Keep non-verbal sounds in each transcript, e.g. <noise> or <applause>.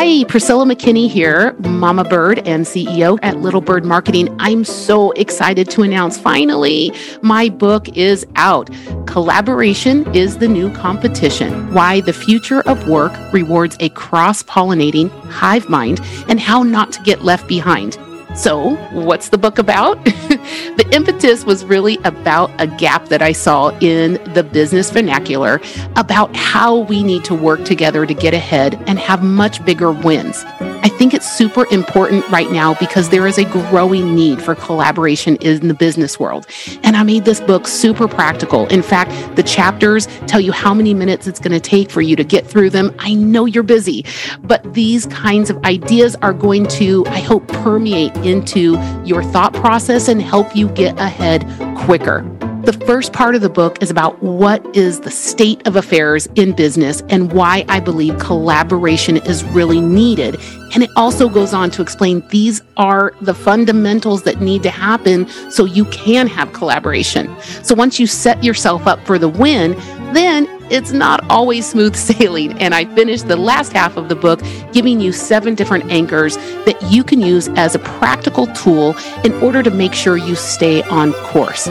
Hi, Priscilla McKinney here, Mama Bird and CEO at Little Bird Marketing. I'm so excited to announce finally my book is out. Collaboration is the new competition. Why the future of work rewards a cross pollinating hive mind and how not to get left behind. So, what's the book about? <laughs> the impetus was really about a gap that I saw in the business vernacular about how we need to work together to get ahead and have much bigger wins. I think it's super important right now because there is a growing need for collaboration in the business world. And I made this book super practical. In fact, the chapters tell you how many minutes it's going to take for you to get through them. I know you're busy, but these kinds of ideas are going to, I hope, permeate into your thought process and help you get ahead quicker. The first part of the book is about what is the state of affairs in business and why I believe collaboration is really needed. And it also goes on to explain these are the fundamentals that need to happen so you can have collaboration. So once you set yourself up for the win, then it's not always smooth <laughs> sailing. And I finished the last half of the book giving you seven different anchors that you can use as a practical tool in order to make sure you stay on course.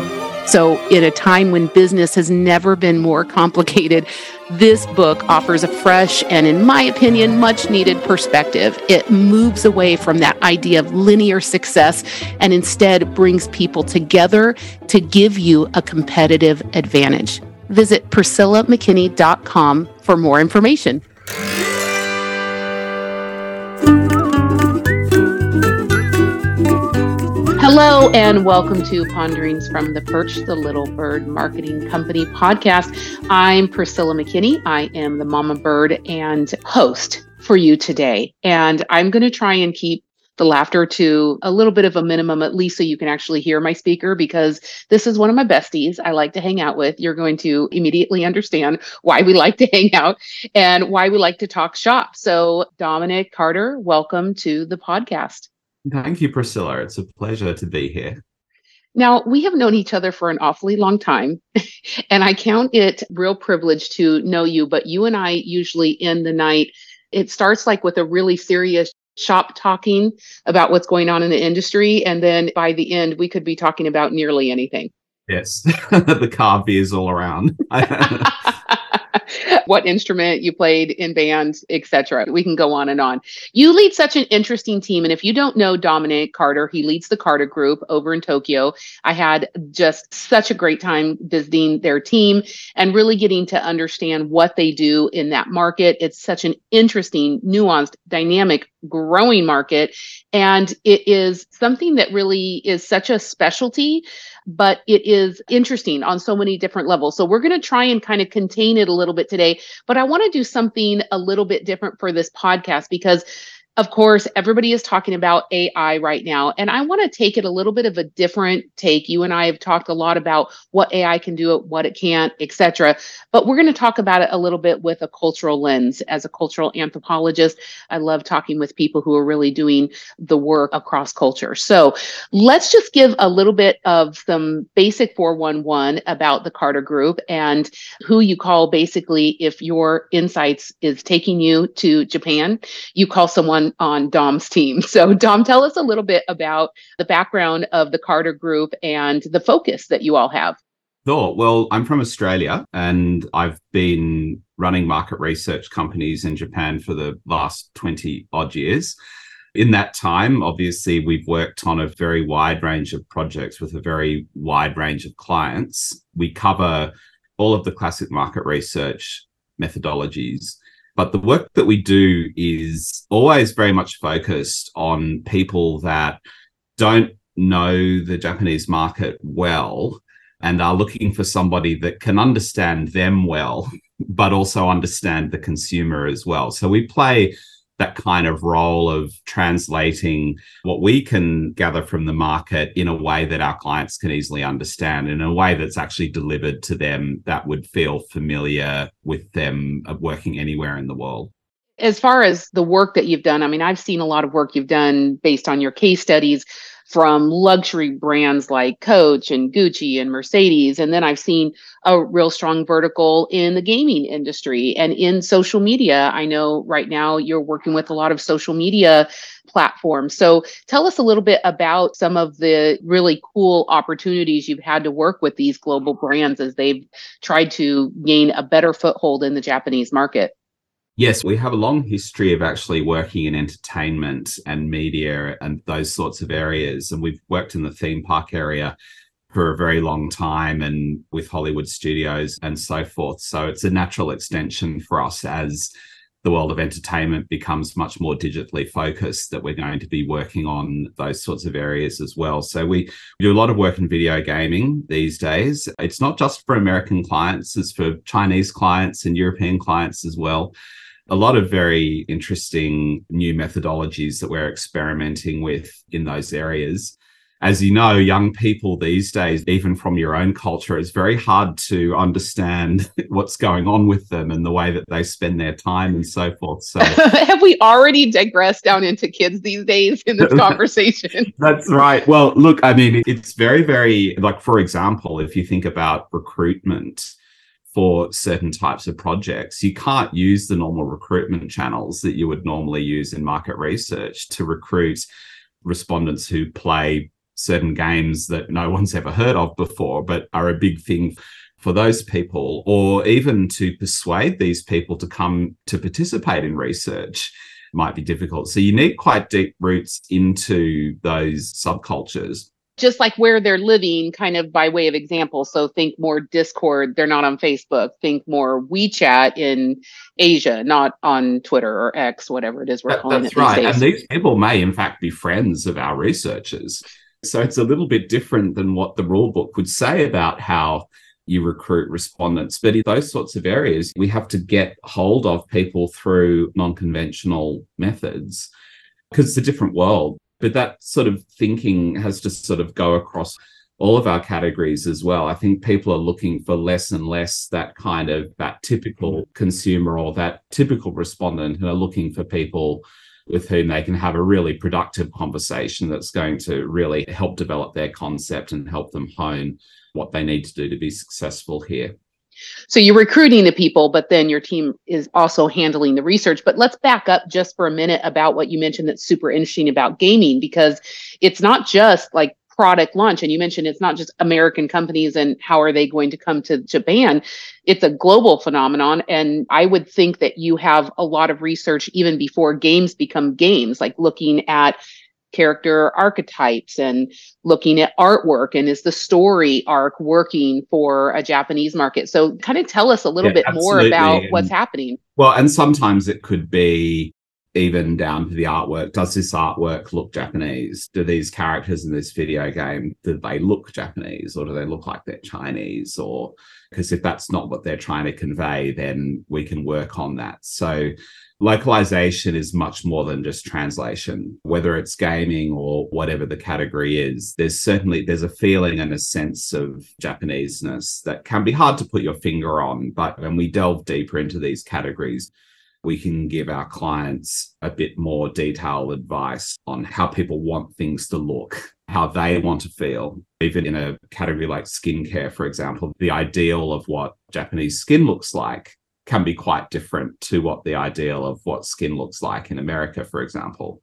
So, in a time when business has never been more complicated, this book offers a fresh and, in my opinion, much needed perspective. It moves away from that idea of linear success and instead brings people together to give you a competitive advantage. Visit PriscillaMcKinney.com for more information. Hello, and welcome to Ponderings from the Perch, the Little Bird Marketing Company podcast. I'm Priscilla McKinney. I am the Mama Bird and host for you today. And I'm going to try and keep the laughter to a little bit of a minimum, at least so you can actually hear my speaker, because this is one of my besties I like to hang out with. You're going to immediately understand why we like to <laughs> hang out and why we like to talk shop. So, Dominic Carter, welcome to the podcast. Thank you, Priscilla. It's a pleasure to be here. Now, we have known each other for an awfully long time, <laughs> and I count it real privilege to know you. But you and I usually end the night, it starts like with a really serious shop talking about what's going on in the industry. And then by the end, we could be talking about nearly anything. Yes, <laughs> the car is all around. <laughs> <laughs> what instrument you played in bands, etc. We can go on and on. You lead such an interesting team. And if you don't know Dominic Carter, he leads the Carter Group over in Tokyo. I had just such a great time visiting their team and really getting to understand what they do in that market. It's such an interesting, nuanced, dynamic, growing market. And it is something that really is such a specialty but it is interesting on so many different levels. So we're going to try and kind of contain it a little bit today, but I want to do something a little bit different for this podcast because of course, everybody is talking about AI right now. And I want to take it a little bit of a different take. You and I have talked a lot about what AI can do, what it can't, etc. But we're going to talk about it a little bit with a cultural lens. As a cultural anthropologist, I love talking with people who are really doing the work across culture. So let's just give a little bit of some basic 411 about the Carter Group and who you call basically if your insights is taking you to Japan, you call someone on Dom's team. <laughs> So, Dom, tell us a little bit about the background of the Carter Group and the focus that you all have. Sure. Well, I'm from Australia and I've been running market research companies in Japan for the last 20 odd years. In that time, obviously, we've worked on a very wide range of projects with a very wide range of clients. We cover all of the classic market research methodologies. But the work that we do is always very much focused on people that don't know the Japanese market well and are looking for somebody that can understand them well, <laughs> but also understand the consumer as well. So we play that kind of role of translating what we can gather from the market in a way that our clients can easily understand, in a way that's actually delivered to them that would feel familiar with them uh, working anywhere in the world. As far as the work that you've done, I mean, I've seen a lot of work you've done based on your case studies from luxury brands like Coach and Gucci and Mercedes. And then I've seen a real strong vertical in the gaming industry and in social media. I know right now you're working with a lot of social media platforms. So tell us a little bit about some of the really cool opportunities you've had to work with these global brands as they've tried to gain a better foothold in the Japanese market. Yes, we have a long history of actually working in entertainment and media and those sorts of areas. And we've worked in the theme park area for a very long time and with Hollywood studios and so forth. So it's a natural extension for us as the world of entertainment becomes much more digitally focused that we're going to be working on those sorts of areas as well. So we, do a lot of work in video gaming these days. It's not just for American clients, it's for Chinese clients and European clients as well. A lot of very interesting new methodologies that we're experimenting with in those areas as you know, young people these days, even from your own culture, it's very hard to understand <laughs> what's going on with them and the way that they spend their time and so forth. So, <laughs> have we already digressed down into kids these days in this <laughs> conversation? That's right. Well, look, I mean, it's very, very like, for example, if you think about recruitment, for certain types of projects. You can't use the normal recruitment channels that you would normally use in market research to recruit respondents who play certain games that no one's ever heard of before, but are a big thing for those people, or even to persuade these people to come to participate in research might be difficult. So you need quite deep roots into those subcultures. Just like where they're living, kind of by way of example. So think more Discord, they're not on Facebook. Think more WeChat in Asia, not on Twitter or X, whatever it is we're that, calling that's it. That's right. And these people may, in fact, be friends of our researchers. So it's a little bit different than what the rule book would say about how you recruit respondents. But in those sorts of areas, we have to get hold of people through non conventional methods because it's a different world. But that sort of thinking has to sort of go across all of our categories as well. I think people are looking for less and less that kind of that typical consumer or that typical respondent and are looking for people with whom they can have a really productive conversation that's going to really help develop their concept and help them hone what they need to do to be successful here. So you're recruiting the people, but then your team is also handling the research. But let's back up just for a minute about what you mentioned that's super interesting about gaming, because it's not just like product launch and you mentioned it's not just american companies and how are they going to come to japan it's a global phenomenon and i would think that you have a lot of research even before games become games like looking at character archetypes and looking at artwork and is the story arc working for a japanese market so kind of tell us a little yeah, bit more about and, what's happening well and sometimes it could be even down to the artwork. Does this artwork look Japanese? Do these characters in this video game do they look Japanese or do they look like they're Chinese? Or because if that's not what they're trying to convey, then we can work on that. So localization is much more than just translation whether it's gaming or whatever the category is there's certainly there's a feeling and a sense of japaneseness that can be hard to put your finger on but when we delve deeper into these categories we can give our clients a bit more detailed advice on how people want things to look, how they want to feel. Even in a category like skincare, for example, the ideal of what Japanese skin looks like can be quite different to what the ideal of what skin looks like in America, for example.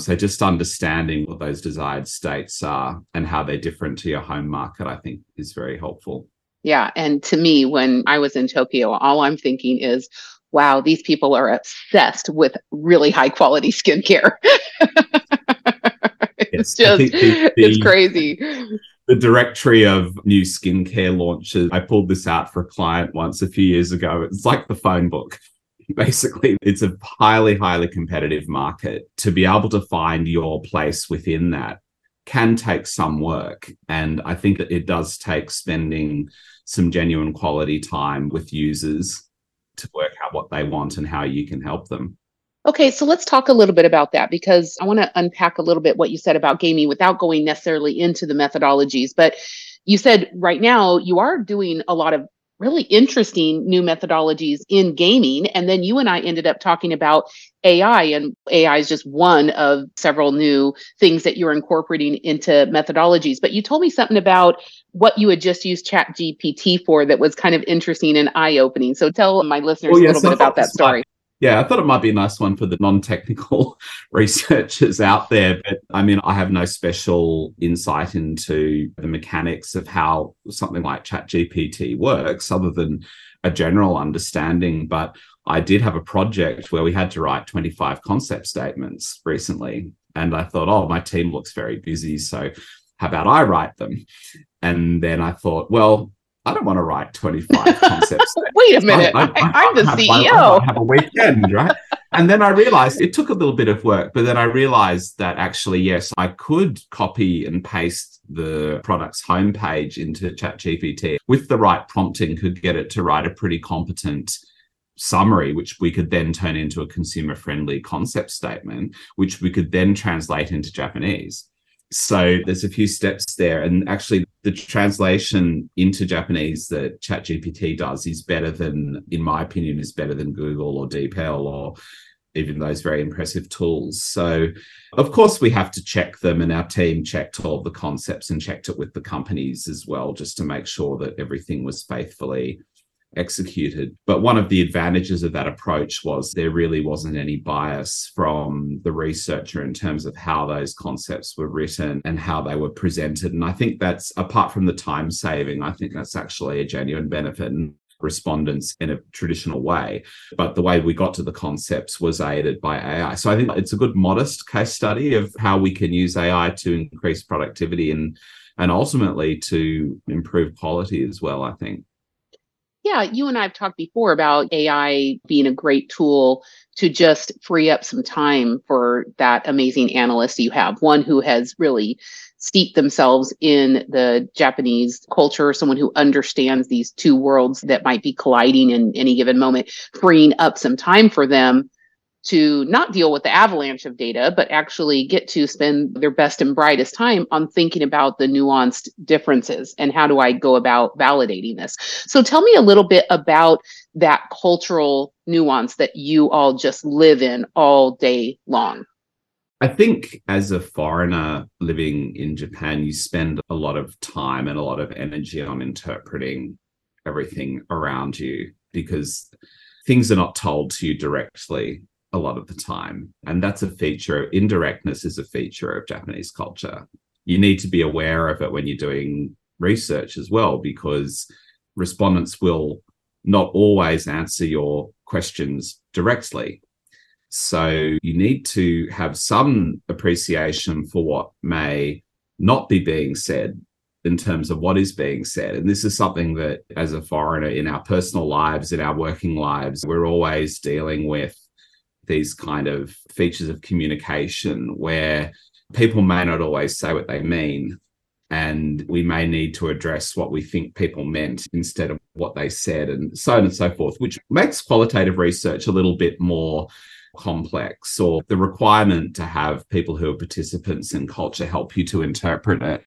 So just understanding what those desired states are and how they're different to your home market, I think is very helpful. Yeah. And to me, when I was in Tokyo, all I'm thinking is, wow, these people are obsessed with really high quality skincare. <laughs> it's just, the, the, it's crazy. The directory of new skincare launches, I pulled this out for a client once a few years ago. It's like the phone book. <laughs> Basically, it's a highly, highly competitive market. To be able to find your place within that can take some work. And I think that it does take spending some genuine quality time with users to work out what they want and how you can help them. Okay, so let's talk a little bit about that because I want to unpack a little bit what you said about gaming without going necessarily into the methodologies. But you said right now you are doing a lot of really interesting new methodologies in gaming. And then you and I ended up talking about AI, and AI is just one of several new things that you're incorporating into methodologies. But you told me something about what you had just used Chat GPT for that was kind of interesting and eye opening. So tell my listeners well, a little bit about that <laughs> story. Yeah, I thought it might be a nice one for the non technical <laughs> researchers out there. But I mean, I have no special insight into the mechanics of how something like ChatGPT works, other than a general understanding. But I did have a project where we had to write 25 concept statements recently. And I thought, oh, my team looks very busy. So how about I write them? And then I thought, well, I don't want to write 25 concepts. <laughs> Wait a minute. I, am the CEO. I, have a weekend, right? and then I realized it took a little bit of work, but then I realized that actually, yes, I could copy and paste the product's homepage into ChatGPT with the right prompting, could get it to write a pretty competent summary, which we could then turn into a consumer friendly concept statement, which we could then translate into Japanese. So there's a few steps there. And actually, the translation into Japanese that ChatGPT does is better than, in my opinion, is better than Google or DeepL or even those very impressive tools. So, of course, we have to check them, and our team checked all the concepts and checked it with the companies as well, just to make sure that everything was faithfully executed. But one of the advantages of that approach was there really wasn't any bias from the researcher in terms of how those concepts were written and how they were presented. And I think that's, apart from the time saving, I think that's actually a genuine benefit. And respondents in a traditional way. But the way we got to the concepts was aided by AI. So I think it's a good modest case study of how we can use AI to increase productivity and and ultimately to improve quality as well, I think. Yeah, you and I have talked before about AI being a great tool to just free up some time for that amazing analyst you have, one who has really steeped themselves in the Japanese culture, someone who understands these two worlds that might be colliding in any given moment, freeing up some time for them to not deal with the avalanche of data, but actually get to spend their best and brightest time on thinking about the nuanced differences and how do I go about validating this. So tell me a little bit about that cultural nuance that you all just live in all day long. I think as a foreigner living in Japan, you spend a lot of time and a lot of energy on interpreting everything around you because things are not told to you directly a lot of the time. And that's a feature, indirectness is a feature of Japanese culture. You need to be aware of it when you're doing research as well, because respondents will not always answer your questions directly. So you need to have some appreciation for what may not be being said in terms of what is being said. And this is something that, as a foreigner in our personal lives, in our working lives, we're always dealing with these kind of features of communication where people may not always say what they mean. And we may need to address what we think people meant instead of what they said, and so on and so forth, which makes qualitative research a little bit more complex, or the requirement to have people who are participants in culture help you to interpret it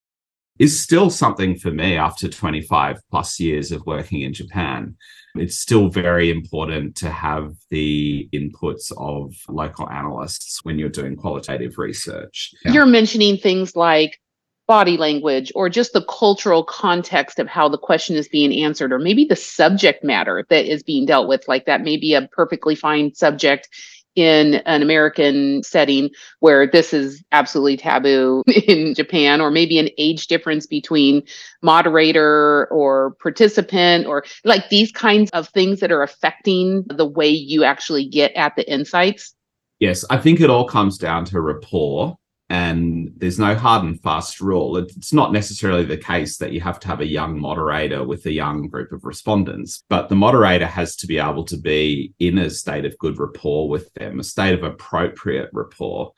is still something for me after 25 plus years of working in Japan it's still very important to have the inputs of local analysts when you're doing qualitative research. Yeah. You're mentioning things like body language or just the cultural context of how the question is being answered, or maybe the subject matter that is being dealt with. Like that may be a perfectly fine subject in an American setting where this is absolutely taboo <laughs> in Japan, or maybe an age difference between moderator or participant, or like these kinds of things that are affecting the way you actually get at the insights? Yes, I think it all comes down to rapport and there's no hard and fast rule. It's not necessarily the case that you have to have a young moderator with a young group of respondents, but the moderator has to be able to be in a state of good rapport with them, a state of appropriate rapport,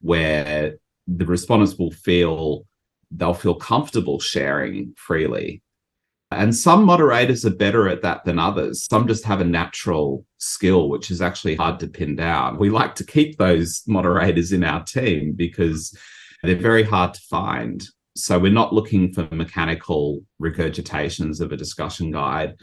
where the respondents will feel they'll feel comfortable sharing freely and some moderators are better at that than others. Some just have a natural skill, which is actually hard to pin down. We like to keep those moderators in our team because they're very hard to find. So we're not looking for mechanical regurgitations of a discussion guide.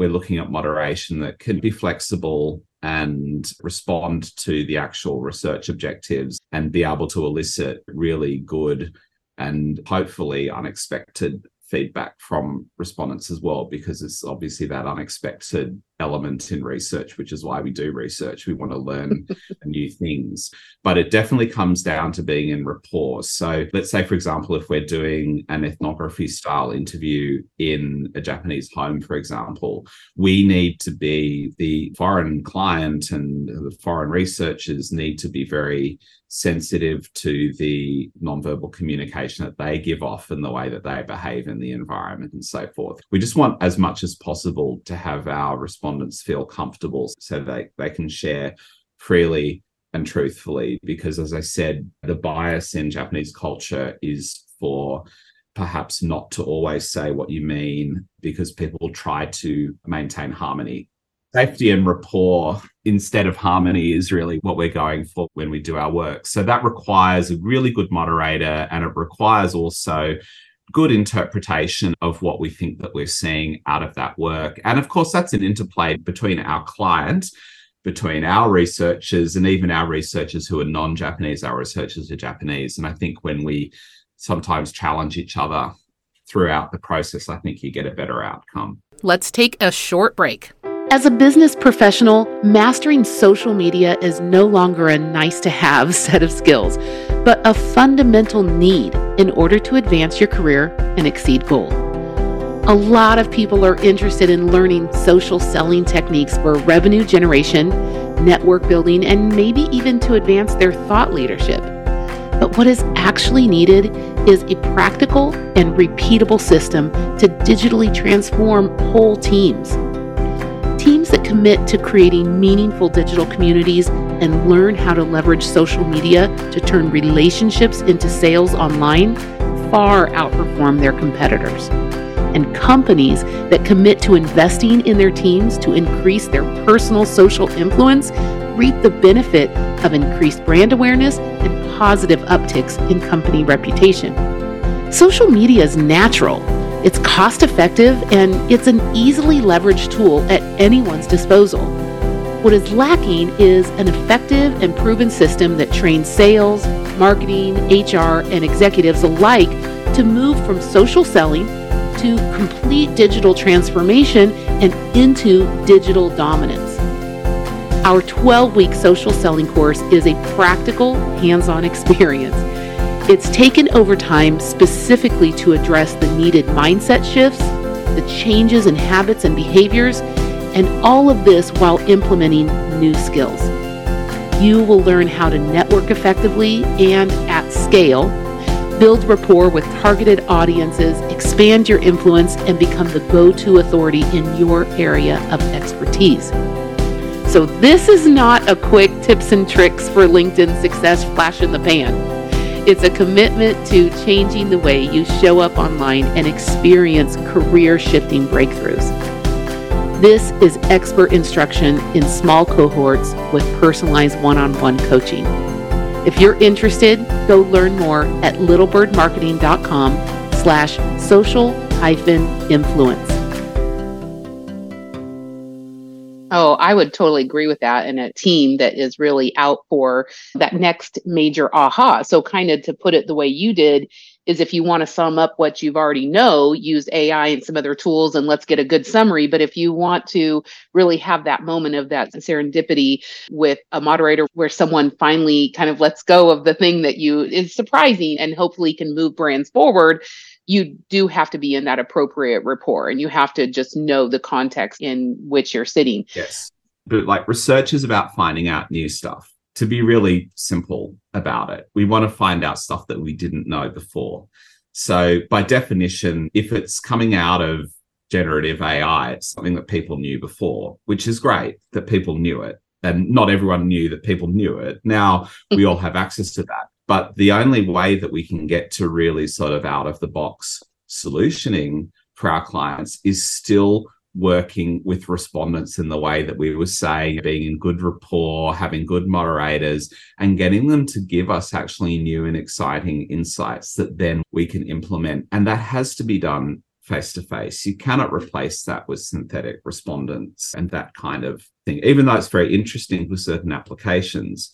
we're looking at moderation that can be flexible and respond to the actual research objectives and be able to elicit really good and hopefully unexpected feedback from respondents as well, because it's obviously that unexpected element in research, which is why we do research. We want to learn <laughs> new things. But it definitely comes down to being in rapport. So let's say, for example, if we're doing an ethnography style interview in a Japanese home, for example, we need to be the foreign client and the foreign researchers need to be very sensitive to the nonverbal communication that they give off and the way that they behave in the environment and so forth. We just want as much as possible to have our respondents feel comfortable so they, they can share freely and truthfully. Because as I said, the bias in Japanese culture is for perhaps not to always say what you mean because people try to maintain harmony safety and rapport instead of harmony is really what we're going for when we do our work. So that requires a really good moderator and it requires also good interpretation of what we think that we're seeing out of that work. And of course, that's an interplay between our client, between our researchers, and even our researchers who are non Japanese, our researchers are Japanese. And I think when we sometimes challenge each other throughout the process, I think you get a better outcome. Let's take a short break. As a business professional, mastering social media is no longer a nice to have <laughs> set of skills, but a fundamental need in order to advance your career and exceed goals. A lot of people are interested in learning social selling techniques for revenue generation, network building, and maybe even to advance their thought leadership. But what is actually needed is a practical and repeatable system to digitally transform whole teams commit to creating meaningful digital communities and learn how to leverage social media to turn relationships into sales online far outperform their competitors. And companies that commit to investing in their teams to increase their personal social influence reap the benefit of increased brand awareness and positive upticks in company reputation. Social media is natural it's cost effective and it's an easily leveraged tool at anyone's disposal. What is lacking is an effective and proven system that trains sales, marketing, HR, and executives alike to move from social selling to complete digital transformation and into digital dominance. Our 12 week social selling course is a practical, hands on experience it's taken over time specifically to address the needed mindset shifts, the changes in habits and behaviors, and all of this while implementing new skills. You will learn how to network effectively and at scale, build rapport with targeted audiences, expand your influence, and become the go to authority in your area of expertise. So, this is not a quick tips and tricks for LinkedIn success flash in the pan. It's a commitment to changing the way you show up online and experience career shifting breakthroughs. This is expert instruction in small cohorts with personalized one on one coaching. If you're interested, go learn more at littlebirdmarketing.com slash social hyphen influence. Oh, I would totally agree with that. And a team that is really out for that next major aha. So, kind of to put it the way you did, is if you want to sum up what you've already know, use AI and some other tools and let's get a good summary. But if you want to really have that moment of that serendipity with a moderator where someone finally kind of lets go of the thing that you is surprising and hopefully can move brands forward, you do have to be in that appropriate rapport and you have to just know the context in which you're sitting. Yes. But like research is about finding out new stuff. To be really simple about it, we want to find out stuff that we didn't know before. So, by definition, if it's coming out of generative AI, it's something that people knew before, which is great that people knew it. And not everyone knew that people knew it. Now we all have access to that. But the only way that we can get to really sort of out of the box solutioning for our clients is still working with respondents in the way that we were saying, being in good rapport, having good moderators, and getting them to give us actually new and exciting insights that then we can implement. And that has to be done face to face. You cannot replace that with synthetic respondents and that kind of thing, even though it's very interesting for certain applications.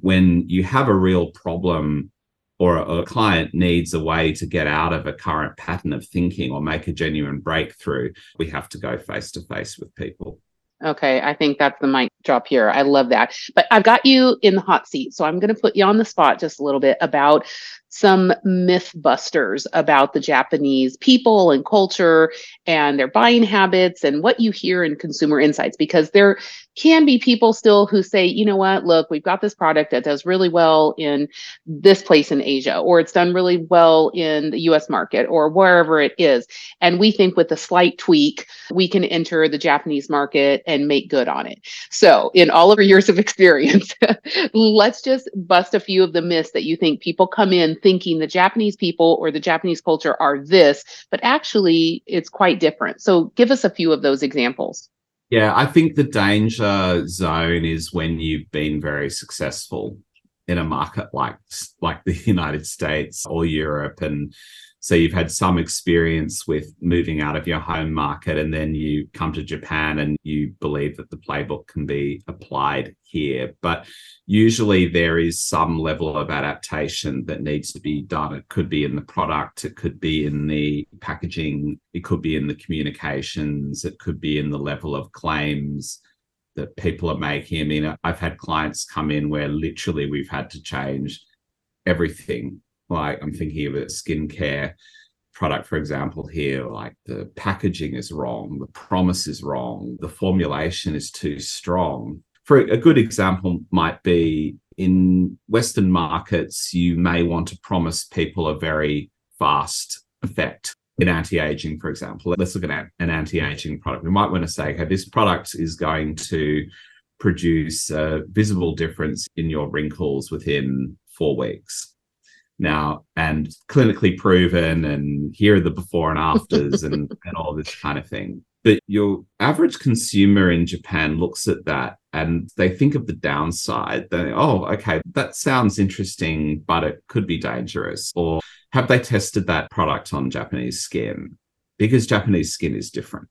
When you have a real problem or a, a client needs a way to get out of a current pattern of thinking or make a genuine breakthrough, we have to go face to face with people. Okay, I think that's the mic drop here. I love that. But I've got you in the hot seat. So I'm going to put you on the spot just a little bit about some myth busters about the Japanese people and culture and their buying habits and what you hear in consumer insights because there can be people still who say, you know what, look, we've got this product that does really well in this place in Asia, or it's done really well in the US market, or wherever it is. And we think with a slight tweak, we can enter the Japanese market and make good on it. So, in all of our years of experience, <laughs> let's just bust a few of the myths that you think people come in thinking the Japanese people or the Japanese culture are this, but actually it's quite different. So, give us a few of those examples. Yeah, I think the danger zone is when you've been very successful in a market like like the <laughs> United States or Europe and so you've had some experience with moving out of your home market and then you come to Japan and you believe that the playbook can be applied here. But usually there is some level of adaptation that needs to be done. It could be in the product, it could be in the packaging, it could be in the communications, it could be in the level of claims that people are making. I mean, I've had clients come in where literally we've had to change everything like I'm thinking of a skincare product, for example, here, like the packaging is wrong, the promise is wrong, the formulation is too strong. For a good example, might be in Western markets, you may want to promise people a very fast effect in anti-aging, for example. Let's look at an anti-aging product. We might want to say, okay, this product is going to produce a visible difference in your wrinkles within four weeks now and clinically proven and here are the before and afters and, <laughs> and all this kind of thing. But your average consumer in japan looks at that and they think of the downside. They oh okay that sounds interesting but it could be dangerous. Or have they tested that product on japanese skin? Because japanese skin is different.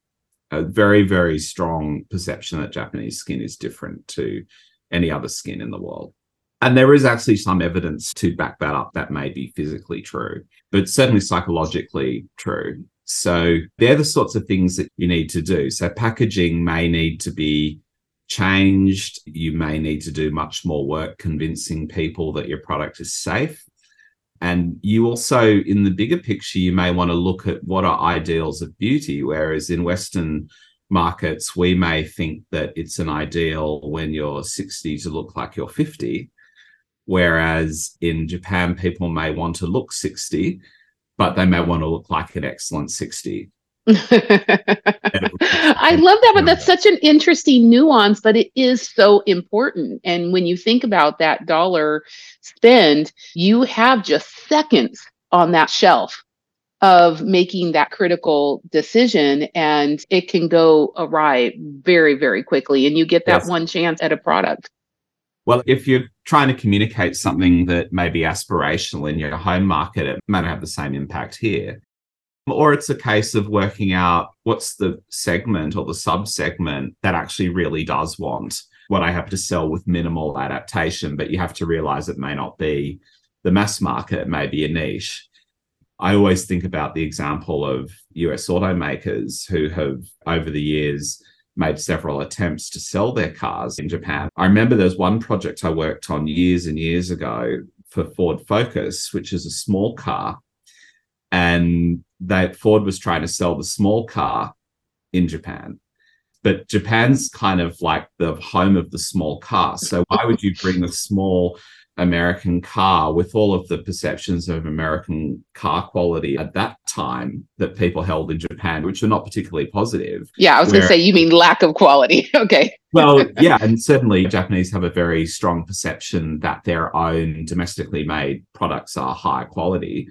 A very very strong perception that japanese skin is different to any other skin in the world and there is actually some evidence to back that up that may be physically true, but certainly psychologically true. So they're the sorts of things that you need to do. So packaging may need to be changed. You may need to do much more work convincing people that your product is safe. And you also, in the bigger picture, you may want to look at what are ideals of beauty. Whereas in Western markets, we may think that it's an ideal when you're 60 to look like you're 50. Whereas in Japan, people may want to look 60, but they may want to look like an excellent 60. <laughs> I love that, but that's such an interesting nuance, but it is so important. And when you think about that dollar spend, you have just seconds on that shelf of making that critical decision and it can go awry very very quickly and you get that yes. one chance at a product well, if you're trying to communicate something that may be aspirational in your home market, it may not have the same impact here. Or it's a case of working out what's the segment or the sub segment that actually really does want what I have to sell with minimal adaptation, but you have to realize it may not be the mass market, it may be a niche. I always think about the example of US automakers who have, over the years, made several attempts to sell their cars in Japan. I remember there's one project I worked on years and years ago for Ford Focus, which is a small car. And that Ford was trying to sell the small car in Japan. But Japan's kind of like the home of the small car. So why would you bring the small American car with all of the perceptions of American car quality at that time that people held in Japan, which are not particularly positive. Yeah, I was going to say, you mean lack of quality. <laughs> okay. well, yeah. And certainly Japanese have a very strong perception that their own domestically made products are higher quality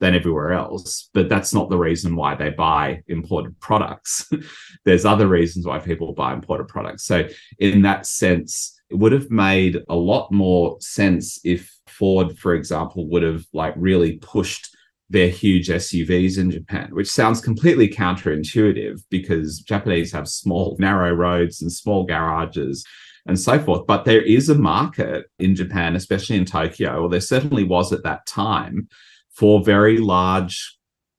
than everywhere else. But that's not the reason why they buy imported products. <laughs> There's other reasons why people buy imported products. So, in that sense, it would have made a lot more sense if Ford, for example, would have like really pushed their huge SUVs in Japan, which sounds completely counterintuitive because Japanese have small, narrow roads and small garages and so forth. But there is a market in Japan, especially in Tokyo, or there certainly was at that time, for very large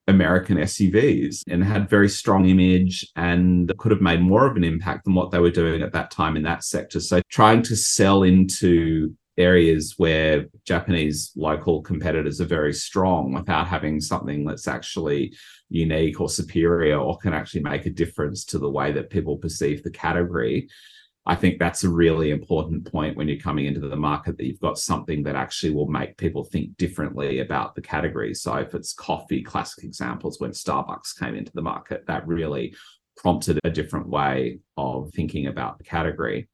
American SUVs and had very strong image and could have made more of an impact than what they were doing at that time in that sector. So trying to sell into areas where Japanese local competitors are very strong without having something that's actually unique or superior or can actually make a difference to the way that people perceive the category. I think that's a really important point when you're coming into the market that you've got something that actually will make people think differently about the category. So if it's coffee, classic examples when Starbucks came into the market, that really prompted a different way of thinking about the category.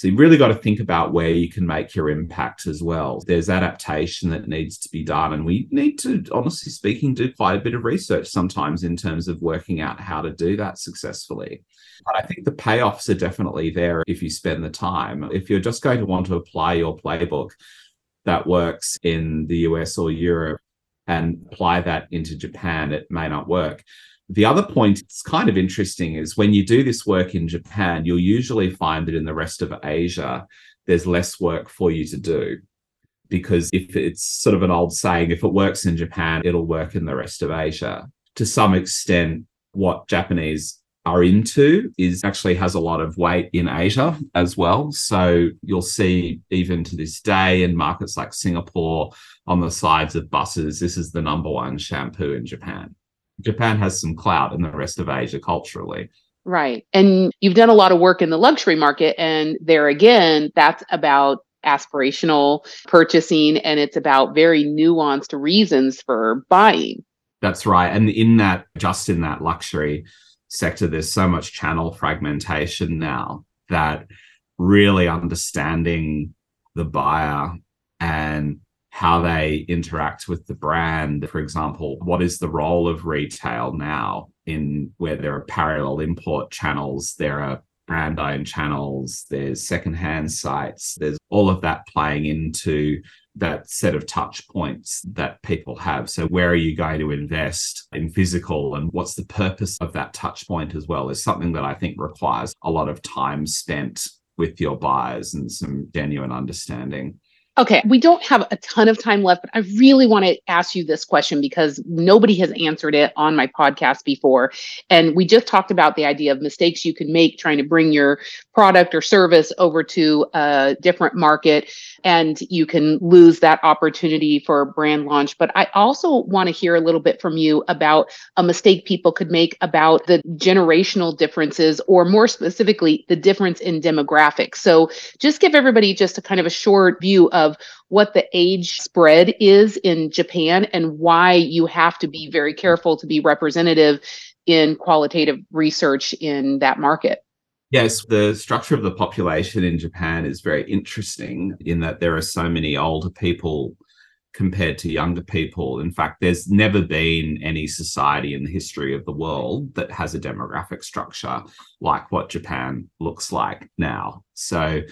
So you've really got to think about where you can make your impact as well. There's adaptation that needs to be done. And we need to, honestly speaking, do quite a bit of research sometimes in terms of working out how to do that successfully. But I think the payoffs are definitely there if you spend the time. If you're just going to want to apply your playbook that works in the US or Europe and apply that into Japan, it may not work. The other point it's kind of interesting is when you do this work in Japan, you'll usually find that in the rest of Asia, there's less work for you to do. Because if it's sort of an old saying, if it works in Japan, it'll work in the rest of Asia. To some extent, what Japanese are into is actually has a lot of weight in Asia as well. So you'll see even to this day in markets like Singapore on the sides of buses, this is the number one shampoo in Japan. Japan has some clout in the rest of Asia culturally. Right. And you've done a lot of work in the luxury market. And there again, that's about aspirational purchasing and it's about very nuanced reasons for buying. That's right. And in that, just in that luxury sector, there's so much channel fragmentation now that really understanding the buyer and how they interact with the brand. For example, what is the role of retail now in where there are parallel import channels, there are brand owned channels, there's secondhand sites, there's all of that playing into that set of touch points that people have. So, where are you going to invest in physical and what's the purpose of that touch point as well is something that I think requires a lot of time spent with your buyers and some genuine understanding. Okay, we don't have a ton of time left, but I really want to ask you this question because nobody has answered it on my podcast before. And we just talked about the idea of mistakes you can make trying to bring your product or service over to a different market and you can lose that opportunity for a brand launch. But I also want to hear a little bit from you about a mistake people could make about the generational differences, or more specifically, the difference in demographics. So just give everybody just a kind of a short view of of what the age spread is in Japan and why you have to be very careful to be representative in qualitative research in that market. Yes, the structure of the population in Japan is very interesting in that there are so many older people compared to younger people. In fact, there's never been any society in the history of the world that has a demographic structure like what Japan looks like now. So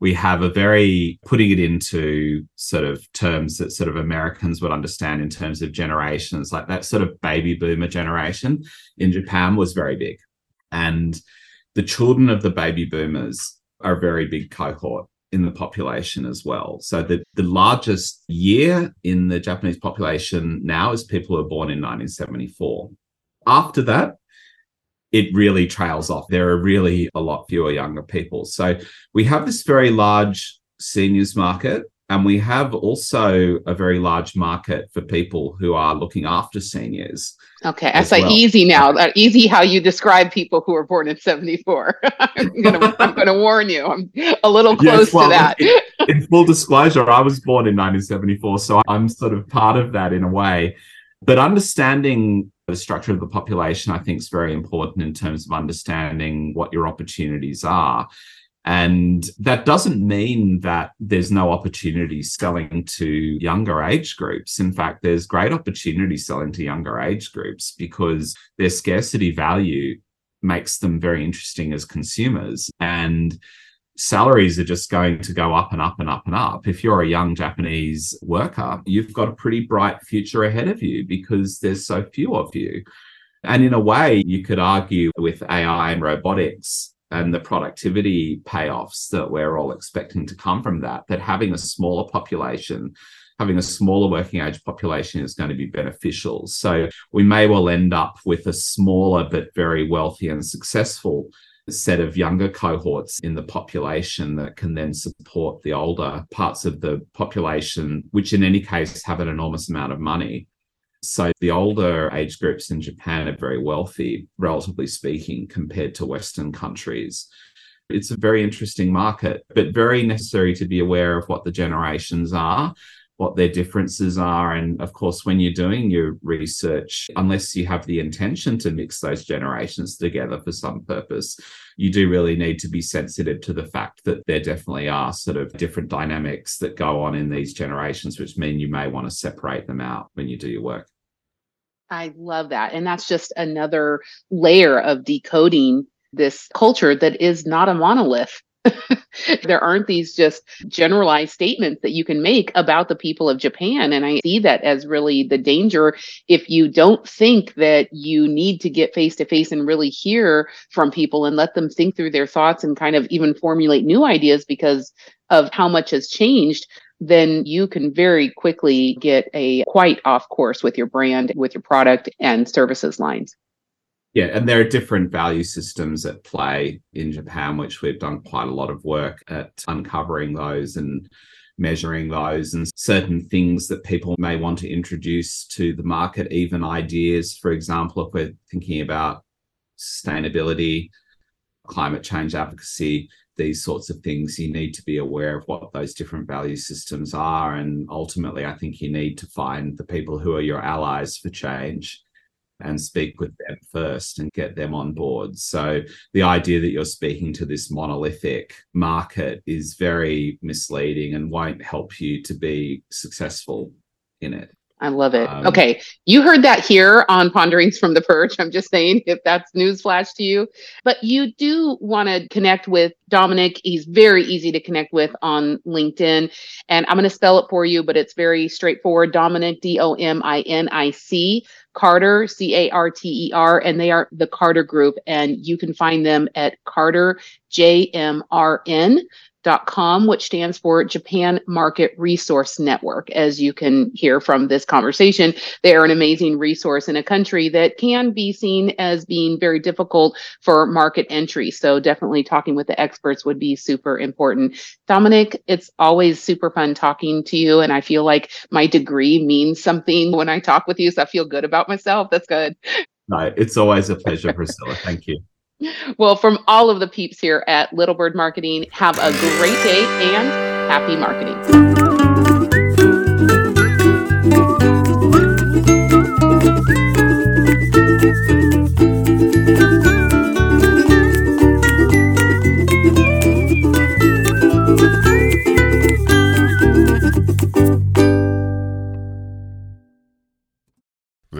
we have a very putting it into sort of terms that sort of Americans would understand in terms of generations, like that sort of baby boomer generation in Japan was very big. And the children of the baby boomers are a very big cohort in the population as well. So the, the largest year in the Japanese population now is people who are born in 1974. After that, it really trails off. There are really a lot fewer younger people. So we have this very large seniors market and we have also a very large market for people who are looking after seniors. Okay, I say well. easy now. That easy how you describe people who were born in 74. <laughs> I'm I'm gonna warn you. I'm a little close yes, well, to that. in, in full disclosure, I was born in 1974, so I'm sort of part of that in a way. But understanding the structure of the population, I think, is very important in terms of understanding what your opportunities are. And that doesn't mean that there's no opportunity selling to younger age groups. In fact, there's great opportunity selling to younger age groups because their scarcity value makes them very interesting as consumers. And salaries are just going to go up and up and up and up. If you're a young Japanese worker, you've got a pretty bright future ahead of you because there's so few of you. And in a way, you could argue with AI and robotics and the productivity payoffs that we're all expecting to come from that, that having a smaller population, having a smaller working age population is going to be beneficial. So we may well end up with a smaller but very wealthy and successful set of younger cohorts in the population that can then support the older parts of the population, which in any case have an enormous amount of money. So the older age groups in Japan are very wealthy, relatively speaking, compared to Western countries. It's a very interesting market, but very necessary to be aware of what the generations are what their differences are. And of course, when you're doing your research, unless you have the intention to mix those generations together for some purpose, you do really need to be sensitive to the fact that there definitely are sort of different dynamics that go on in these generations, which mean you may want to separate them out when you do your work. I love that. And that's just another layer of decoding this culture that is not a monolith <laughs> there aren't these just generalized statements that you can make about the people of Japan. And I see that as really the danger if you don't think that you need to get face to face and really hear from people and let them think through their thoughts and kind of even formulate new ideas because of how much has changed then you can very quickly get a quite off course with your brand, with your product and services lines. Yeah, and there are different value systems at play in Japan, which we've done quite a lot of work at uncovering those and measuring those and certain things that people may want to introduce to the market, even ideas. For example, if we're thinking about sustainability, climate change advocacy, these sorts of things, you need to be aware of what those different value systems are. And ultimately, I think you need to find the people who are your allies for change and speak with them first and get them on board. So the idea that you're speaking to this monolithic market is very misleading and won't help you to be successful in it. I love it. Um, okay. You heard that here on Ponderings from the Perch. I'm just saying if that's newsflash to you. But you do want to connect with Dominic. He's very easy to connect with on LinkedIn. And I'm going to spell it for you, but it's very straightforward. Dominic, D O M I N I C. Carter, C A R T E R, and they are the Carter Group. And you can find them at Carter, J M R N com, which stands for Japan Market Resource Network. As you can hear from this conversation, they are an amazing resource in a country that can be seen as being very difficult for market entry. So, definitely talking with the experts would be super important. Dominic, it's always super fun talking to you. And I feel like my degree means something when I talk with you. So, I feel good about myself. That's good. No, it's always a pleasure, Priscilla. Thank you. Well, from all of the peeps here at Little Bird Marketing, have a great day and happy marketing.